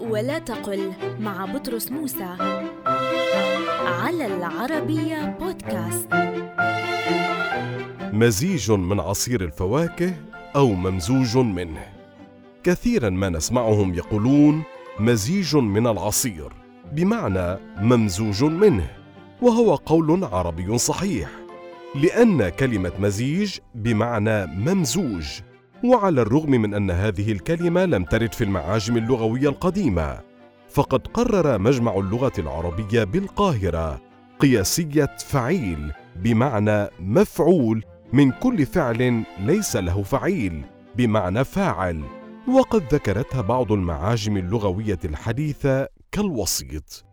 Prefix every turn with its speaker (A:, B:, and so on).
A: ولا تقل مع بطرس موسى على العربية بودكاست.
B: مزيج من عصير الفواكه أو ممزوج منه. كثيرا ما نسمعهم يقولون مزيج من العصير بمعنى ممزوج منه وهو قول عربي صحيح لأن كلمة مزيج بمعنى ممزوج. وعلى الرغم من أن هذه الكلمة لم ترد في المعاجم اللغوية القديمة فقد قرر مجمع اللغة العربية بالقاهرة قياسية فعيل بمعنى مفعول من كل فعل ليس له فعيل بمعنى فاعل. وقد ذكرتها بعض المعاجم اللغوية الحديثة كالوسيط.